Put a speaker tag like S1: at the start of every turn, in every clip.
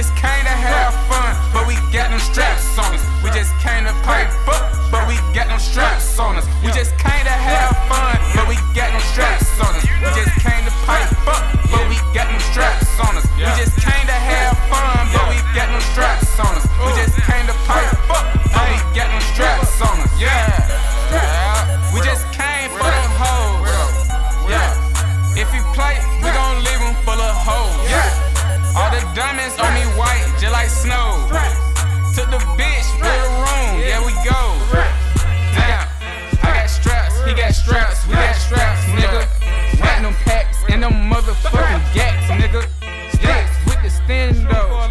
S1: just came. Feel like snow. Took the bitch to the room. Yeah, we go. Damn. I got straps. He got straps. We got straps, nigga. Platinum packs and them motherfucking gats, nigga. Sticks with the stendo.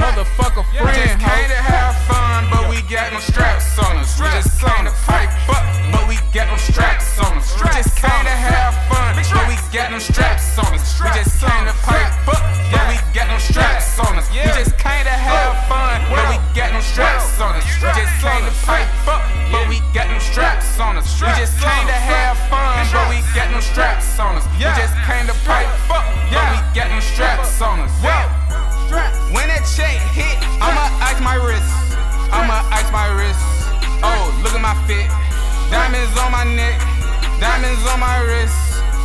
S1: Motherfucker friend. Just came to have fun, but we got them straps on us. We just came to pipe up, but we got them straps on us. We just came to have fun, but we got them straps on us. We just came to pipe up straps on us. We just came to have fun, but we got them straps on us. We just came to pipe up, but we got them straps on us. We just came to have fun, but we got them straps on us. We just came to pipe up, but we got them straps on us. When that check hit, I'ma ice my wrist. I'ma ice my wrist. Oh, look at my fit. Diamonds on my neck, diamonds on my wrist.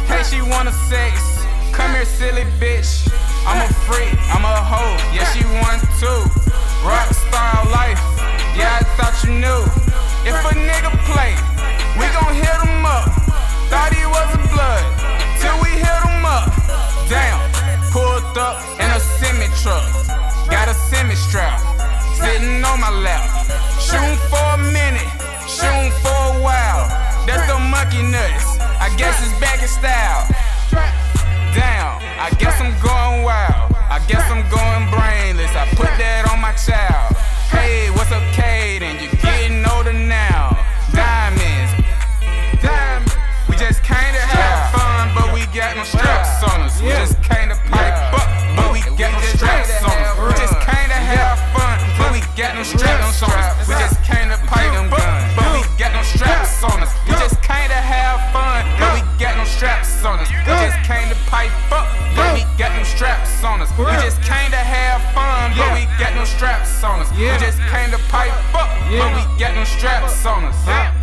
S1: Hey, she wanna sex. Come here, silly bitch. I'm a freak, I'm a hoe. Yeah, she want to. Rock star life. Yeah, I thought you knew. If a nigga play, we gon' hit him up. Thought he was a blood, till we hit him up. Damn, pulled up in a semi truck. Got a semi strap, sitting on my lap. Shooting for a minute, shooting for a while. That's the monkey nuts. I guess it's back in style. Straps on us. We just came to have fun, but we got no straps on us. We just came to pipe up, but we got no straps on us.